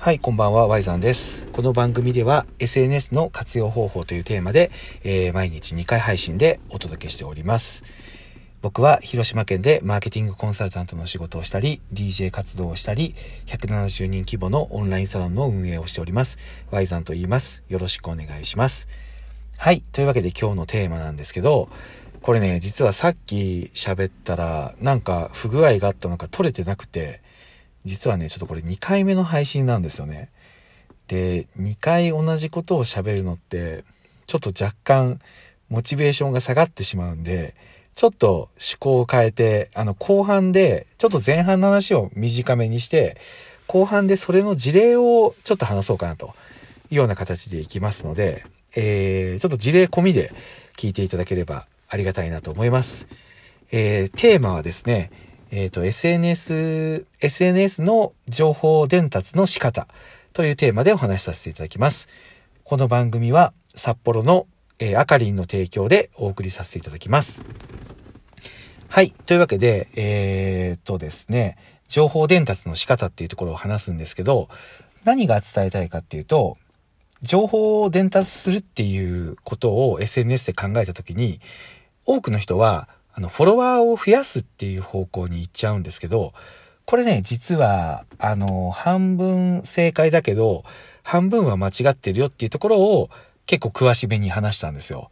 はい、こんばんは、Y さんです。この番組では SNS の活用方法というテーマで、えー毎日2回配信でお届けしております。僕は広島県でマーケティングコンサルタントの仕事をしたり、DJ 活動をしたり、170人規模のオンラインサロンの運営をしております。Y さんと言います。よろしくお願いします。はい。というわけで今日のテーマなんですけど、これね、実はさっき喋ったら、なんか不具合があったのか取れてなくて、実はね、ちょっとこれ2回目の配信なんですよね。で、2回同じことを喋るのって、ちょっと若干モチベーションが下がってしまうんで、ちょっと趣向を変えて、あの後半で、ちょっと前半の話を短めにして、後半でそれの事例をちょっと話そうかなというような形でいきますので、えー、ちょっと事例込みで聞いていただければありがたいなと思います。えー、テーマはですね、えっ、と、SNS、SNS の情報伝達の仕方というテーマでお話しさせていただきます。この番組は札幌の、えー、あかりんの提供でお送りさせていただきます。はい。というわけで、えー、っとですね、情報伝達の仕方っていうところを話すんですけど、何が伝えたいかっていうと、情報を伝達するっていうことを SNS で考えたときに、多くの人は、あの、フォロワーを増やすっていう方向に行っちゃうんですけど、これね、実は、あの、半分正解だけど、半分は間違ってるよっていうところを結構詳しめに話したんですよ。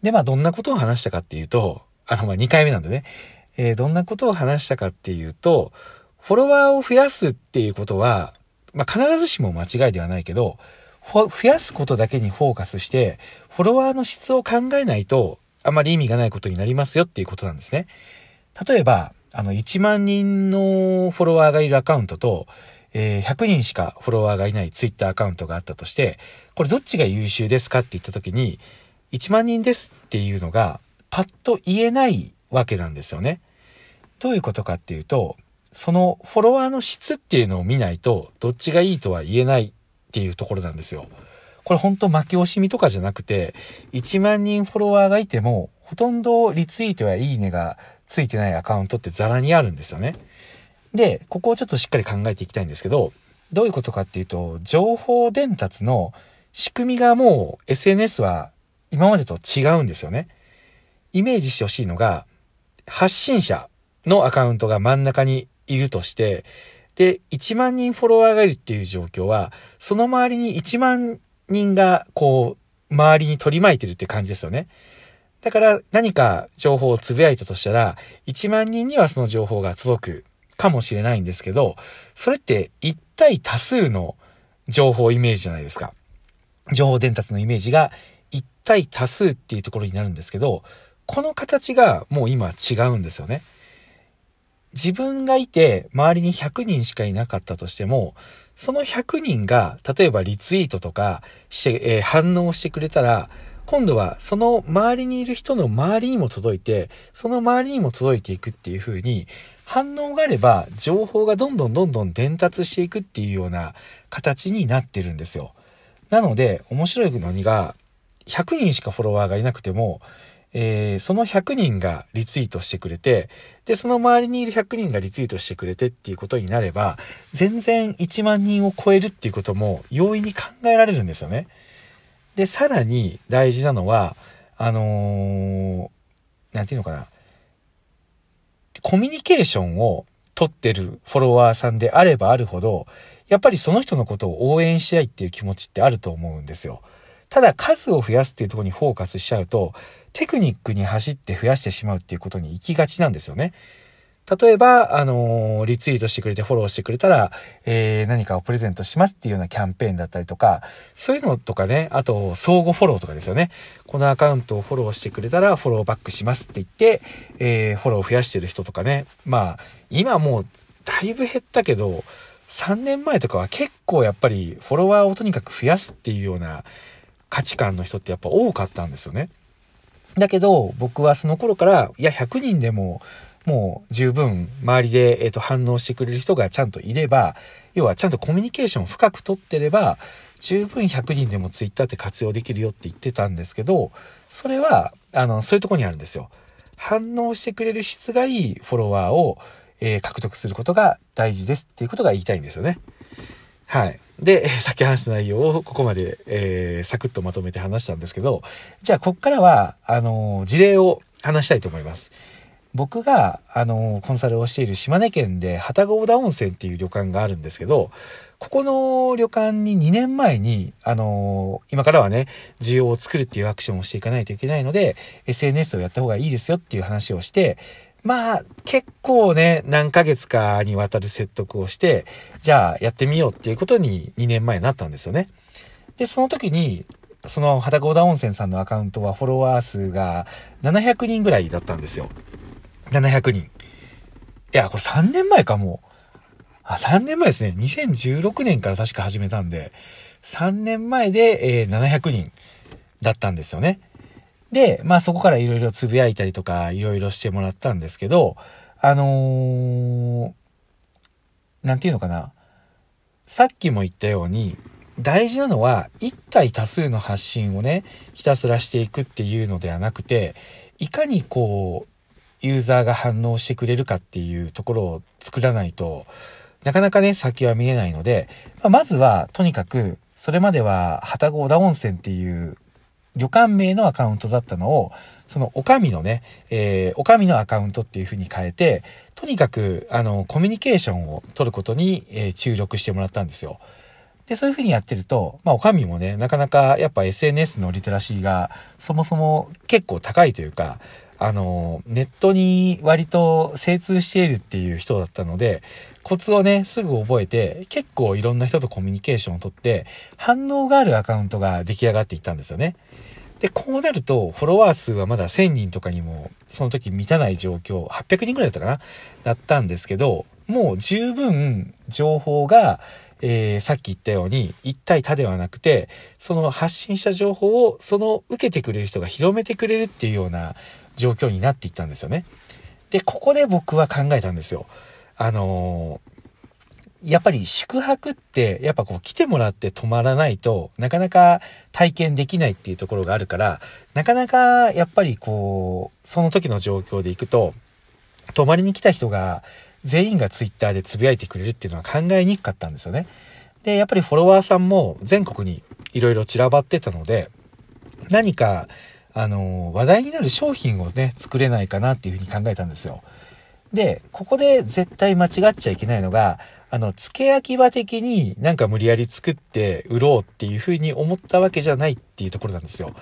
で、まあ、どんなことを話したかっていうと、あの、まあ、2回目なんでね、えーどんなことを話したかっていうと、フォロワーを増やすっていうことは、まあ、必ずしも間違いではないけど、増やすことだけにフォーカスして、フォロワーの質を考えないと、あまり意味がないことになりますよっていうことなんですね。例えば、あの、1万人のフォロワーがいるアカウントと、えー100人しかフォロワーがいないツイッターアカウントがあったとして、これどっちが優秀ですかって言った時に、1万人ですっていうのが、パッと言えないわけなんですよね。どういうことかっていうと、そのフォロワーの質っていうのを見ないと、どっちがいいとは言えないっていうところなんですよ。これ本当負け惜しみとかじゃなくて、1万人フォロワーがいても、ほとんどリツイートやいいねがついてないアカウントってザラにあるんですよね。で、ここをちょっとしっかり考えていきたいんですけど、どういうことかっていうと、情報伝達の仕組みがもう SNS は今までと違うんですよね。イメージしてほしいのが、発信者のアカウントが真ん中にいるとして、で、1万人フォロワーがいるっていう状況は、その周りに1万人が、こう、周りに取り巻いてるって感じですよね。だから何か情報をつぶやいたとしたら、1万人にはその情報が届くかもしれないんですけど、それって1対多数の情報イメージじゃないですか。情報伝達のイメージが1対多数っていうところになるんですけど、この形がもう今違うんですよね。自分がいて周りに100人しかいなかったとしても、その100人が例えばリツイートとかして、えー反応してくれたら、今度はその周りにいる人の周りにも届いて、その周りにも届いていくっていう風に、反応があれば情報がどんどんどんどん伝達していくっていうような形になってるんですよ。なので、面白いのにが、100人しかフォロワーがいなくても、えーその100人がリツイートしてくれて、で、その周りにいる100人がリツイートしてくれてっていうことになれば、全然1万人を超えるっていうことも容易に考えられるんですよね。で、さらに大事なのは、あのーなんていうのかな。コミュニケーションを取ってるフォロワーさんであればあるほど、やっぱりその人のことを応援したいっていう気持ちってあると思うんですよ。ただ数を増やすっていうとこにフォーカスしちゃうと、テクニックに走って増やしてしまうっていうことに行きがちなんですよね。例えば、あのーリツイートしてくれてフォローしてくれたら、えー、何かをプレゼントしますっていうようなキャンペーンだったりとか、そういうのとかね、あと、相互フォローとかですよね。このアカウントをフォローしてくれたら、フォローバックしますって言って、えー、フォローを増やしてる人とかね。まあ、今もう、だいぶ減ったけど、3年前とかは結構やっぱり、フォロワーをとにかく増やすっていうような価値観の人ってやっぱ多かったんですよね。だけど、僕はその頃から、いや、100人でも、もう十分周りで、えっと反応してくれる人がちゃんといれば、要はちゃんとコミュニケーションを深く取ってれば、十分100人でもツイッターって活用できるよって言ってたんですけど、それは、あの、そういうとこにあるんですよ。反応してくれる質がいいフォロワーを、えー獲得することが大事ですっていうことが言いたいんですよね。はい。で、さっき話した内容をここまで、えー、サクッとまとめて話したんですけど、じゃあ、こっからは、あのー、事例を話したいと思います。僕が、あのー、コンサルをしている島根県で、旅籠田温泉っていう旅館があるんですけど、ここの旅館に2年前に、あのー、今からはね、需要を作るっていうアクションをしていかないといけないので、SNS をやった方がいいですよっていう話をして、まあ、結構ね、何ヶ月かにわたる説得をして、じゃあやってみようっていうことに2年前になったんですよね。で、その時に、その肌高田温泉さんのアカウントはフォロワー数が700人ぐらいだったんですよ。700人。いや、これ3年前かもう。あ、3年前ですね。2016年から確か始めたんで、3年前で、えー、700人だったんですよね。で、まあそこからいろいろつぶやいたりとかいろいろしてもらったんですけど、あのー、なんていうのかな。さっきも言ったように、大事なのは一体多数の発信をね、ひたすらしていくっていうのではなくて、いかにこう、ユーザーが反応してくれるかっていうところを作らないとなかなかね、先は見えないので、ま、まずは、とにかく、それまでは、旅籠小田温泉っていう旅館名のアカウントだったのを、その、おかみのね、えー、おかみのアカウントっていう風に変えて、とにかく、あの、コミュニケーションを取ることに、えー、注力してもらったんですよ。で、そういう風にやってると、まあ、おかみもね、なかなか、やっぱ SNS のリテラシーが、そもそも結構高いというか、あの、ネットに割と精通しているっていう人だったので、コツをね、すぐ覚えて、結構いろんな人とコミュニケーションをとって、反応があるアカウントが出来上がっていったんですよね。で、こうなると、フォロワー数はまだ1000人とかにも、その時満たない状況、800人ぐらいだったかなだったんですけど、もう十分情報が、えー、さっき言ったように、一対他ではなくて、その発信した情報を、その受けてくれる人が広めてくれるっていうような状況になっていったんですよね。で、ここで僕は考えたんですよ。あのー、やっぱり宿泊って、やっぱこう来てもらって泊まらないとなかなか体験できないっていうところがあるから、なかなかやっぱりこう、その時の状況で行くと、泊まりに来た人が全員がツイッターでつぶやいてくれるっていうのは考えにくかったんですよね。で、やっぱりフォロワーさんも全国にいろいろ散らばってたので、何かあの、話題になる商品をね、作れないかなっていうふうに考えたんですよ。で、ここで絶対間違っちゃいけないのが、あの、付け焼き場的になんか無理やり作って売ろうっていうふうに思ったわけじゃないっていうところなんですよ。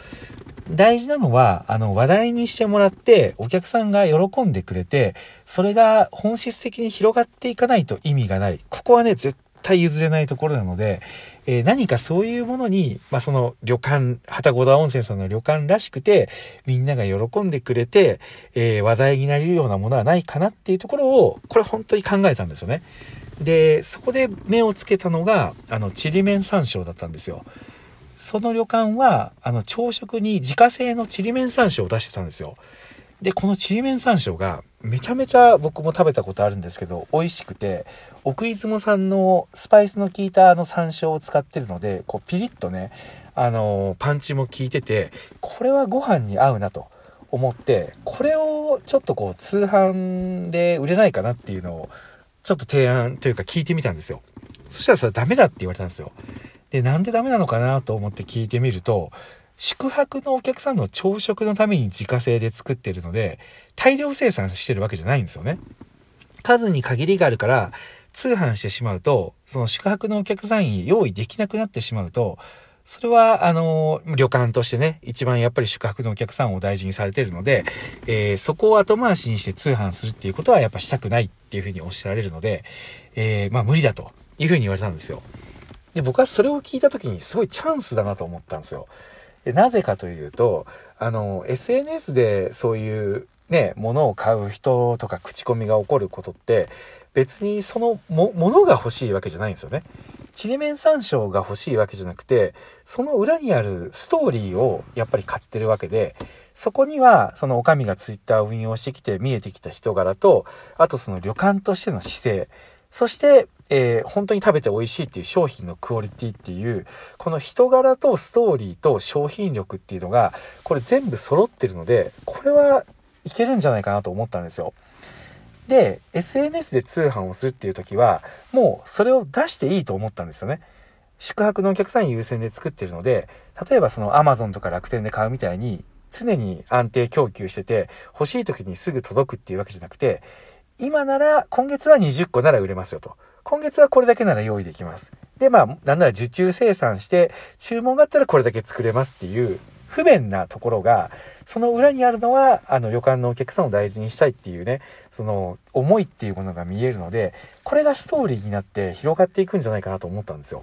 大事なのは、あの、話題にしてもらって、お客さんが喜んでくれて、それが本質的に広がっていかないと意味がない。ここはね、絶対譲れないところなので、えー、何かそういうものに、まあ、その旅館、旗小田温泉さんの旅館らしくて、みんなが喜んでくれて、えー、話題になれるようなものはないかなっていうところを、これ本当に考えたんですよね。で、そこで目をつけたのが、あの、ちりめん山椒だったんですよ。その旅館は、あの、朝食に自家製のちりめん山椒を出してたんですよ。で、このちりめん山椒がめちゃめちゃ僕も食べたことあるんですけど、美味しくて、奥出雲産のスパイスの効いたあの山椒を使ってるので、こうピリッとね、あのー、パンチも効いてて、これはご飯に合うなと思って、これをちょっとこう通販で売れないかなっていうのを、ちょっと提案というか聞いてみたんですよ。そしたらそれダメだって言われたんですよ。で、なんでダメなのかなと思って聞いてみると、宿泊のお客さんの朝食のために自家製で作ってるので、大量生産してるわけじゃないんですよね。数に限りがあるから、通販してしまうと、その宿泊のお客さんに用意できなくなってしまうと、それは、あの、旅館としてね、一番やっぱり宿泊のお客さんを大事にされてるので、えー、そこを後回しにして通販するっていうことはやっぱしたくないっていうふうにおっしゃられるので、えー、まあ無理だというふうに言われたんですよ。で、僕はそれを聞いた時にすごいチャンスだなと思ったんですよ。なぜかというと、あの、SNS でそういうね、物を買う人とか口コミが起こることって、別にそのも、物が欲しいわけじゃないんですよね。ちりめん山椒が欲しいわけじゃなくて、その裏にあるストーリーをやっぱり買ってるわけで、そこには、そのお上がツイッターを運用してきて見えてきた人柄と、あとその旅館としての姿勢、そして、えー、本当に食べて美味しいっていう商品のクオリティっていう、この人柄とストーリーと商品力っていうのが、これ全部揃ってるので、これはいけるんじゃないかなと思ったんですよ。で、SNS で通販をするっていう時は、もうそれを出していいと思ったんですよね。宿泊のお客さん優先で作ってるので、例えばその Amazon とか楽天で買うみたいに、常に安定供給してて、欲しい時にすぐ届くっていうわけじゃなくて、今なら、今月は20個なら売れますよと。今月はこれだけなら用意できます。で、まあ、なんなら受注生産して、注文があったらこれだけ作れますっていう、不便なところが、その裏にあるのは、あの、旅館のお客さんを大事にしたいっていうね、その、思いっていうものが見えるので、これがストーリーになって広がっていくんじゃないかなと思ったんですよ。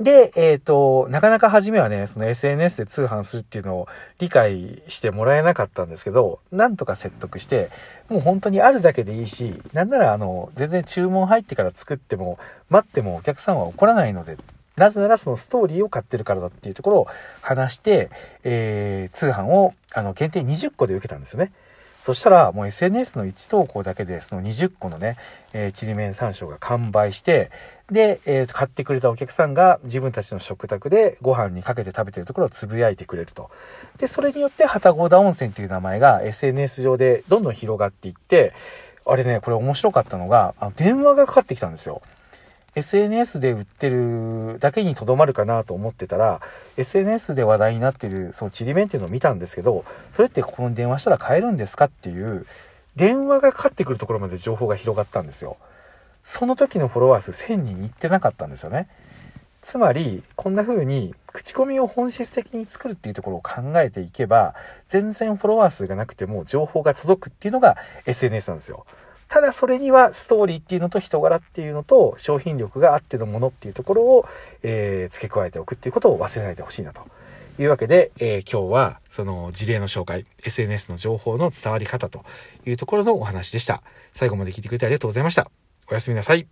で、えっ、ー、と、なかなか初めはね、その SNS で通販するっていうのを理解してもらえなかったんですけど、なんとか説得して、もう本当にあるだけでいいし、なんならあの、全然注文入ってから作っても、待ってもお客さんは怒らないので、なぜならそのストーリーを買ってるからだっていうところを話して、えー、通販を、あの、限定20個で受けたんですよね。そしたら、もう SNS の1投稿だけで、その20個のね、えー、ちりめん山椒が完売して、で、えー、買ってくれたお客さんが自分たちの食卓でご飯にかけて食べてるところをつぶやいてくれると。で、それによって、旗ゴーダ温泉という名前が SNS 上でどんどん広がっていって、あれね、これ面白かったのが、あの電話がかかってきたんですよ。SNS で売ってるだけにとどまるかなと思ってたら、SNS で話題になってる、そのちりめんっていうのを見たんですけど、それってここに電話したら買えるんですかっていう、電話がかかってくるところまで情報が広がったんですよ。その時のフォロワー数1000人いってなかったんですよね。つまり、こんな風に口コミを本質的に作るっていうところを考えていけば、全然フォロワー数がなくても情報が届くっていうのが SNS なんですよ。ただそれにはストーリーっていうのと人柄っていうのと商品力があってのものっていうところを、えー、付け加えておくっていうことを忘れないでほしいなというわけで、えー、今日はその事例の紹介、SNS の情報の伝わり方というところのお話でした。最後まで聞いてくれてありがとうございました。おやすみなさい。